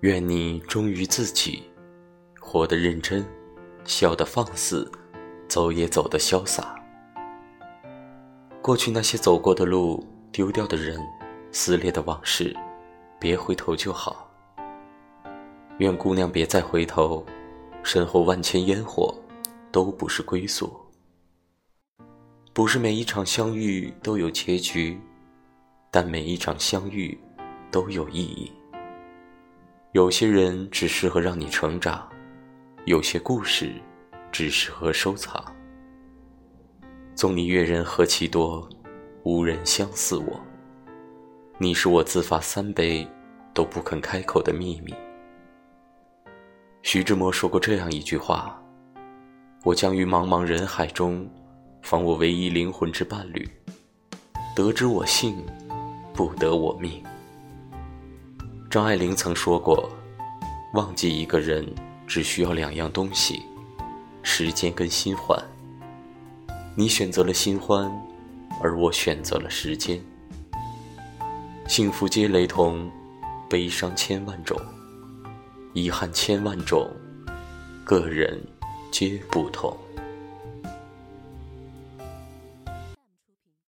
愿你忠于自己，活得认真，笑得放肆，走也走得潇洒。过去那些走过的路，丢掉的人，撕裂的往事，别回头就好。愿姑娘别再回头，身后万千烟火，都不是归宿。不是每一场相遇都有结局，但每一场相遇都有意义。有些人只适合让你成长，有些故事只适合收藏。纵你阅人何其多，无人相似我。你是我自罚三杯都不肯开口的秘密。徐志摩说过这样一句话：“我将于茫茫人海中。”访我唯一灵魂之伴侣，得之我幸，不得我命。张爱玲曾说过：“忘记一个人，只需要两样东西，时间跟新欢。”你选择了新欢，而我选择了时间。幸福皆雷同，悲伤千万种，遗憾千万种，个人皆不同。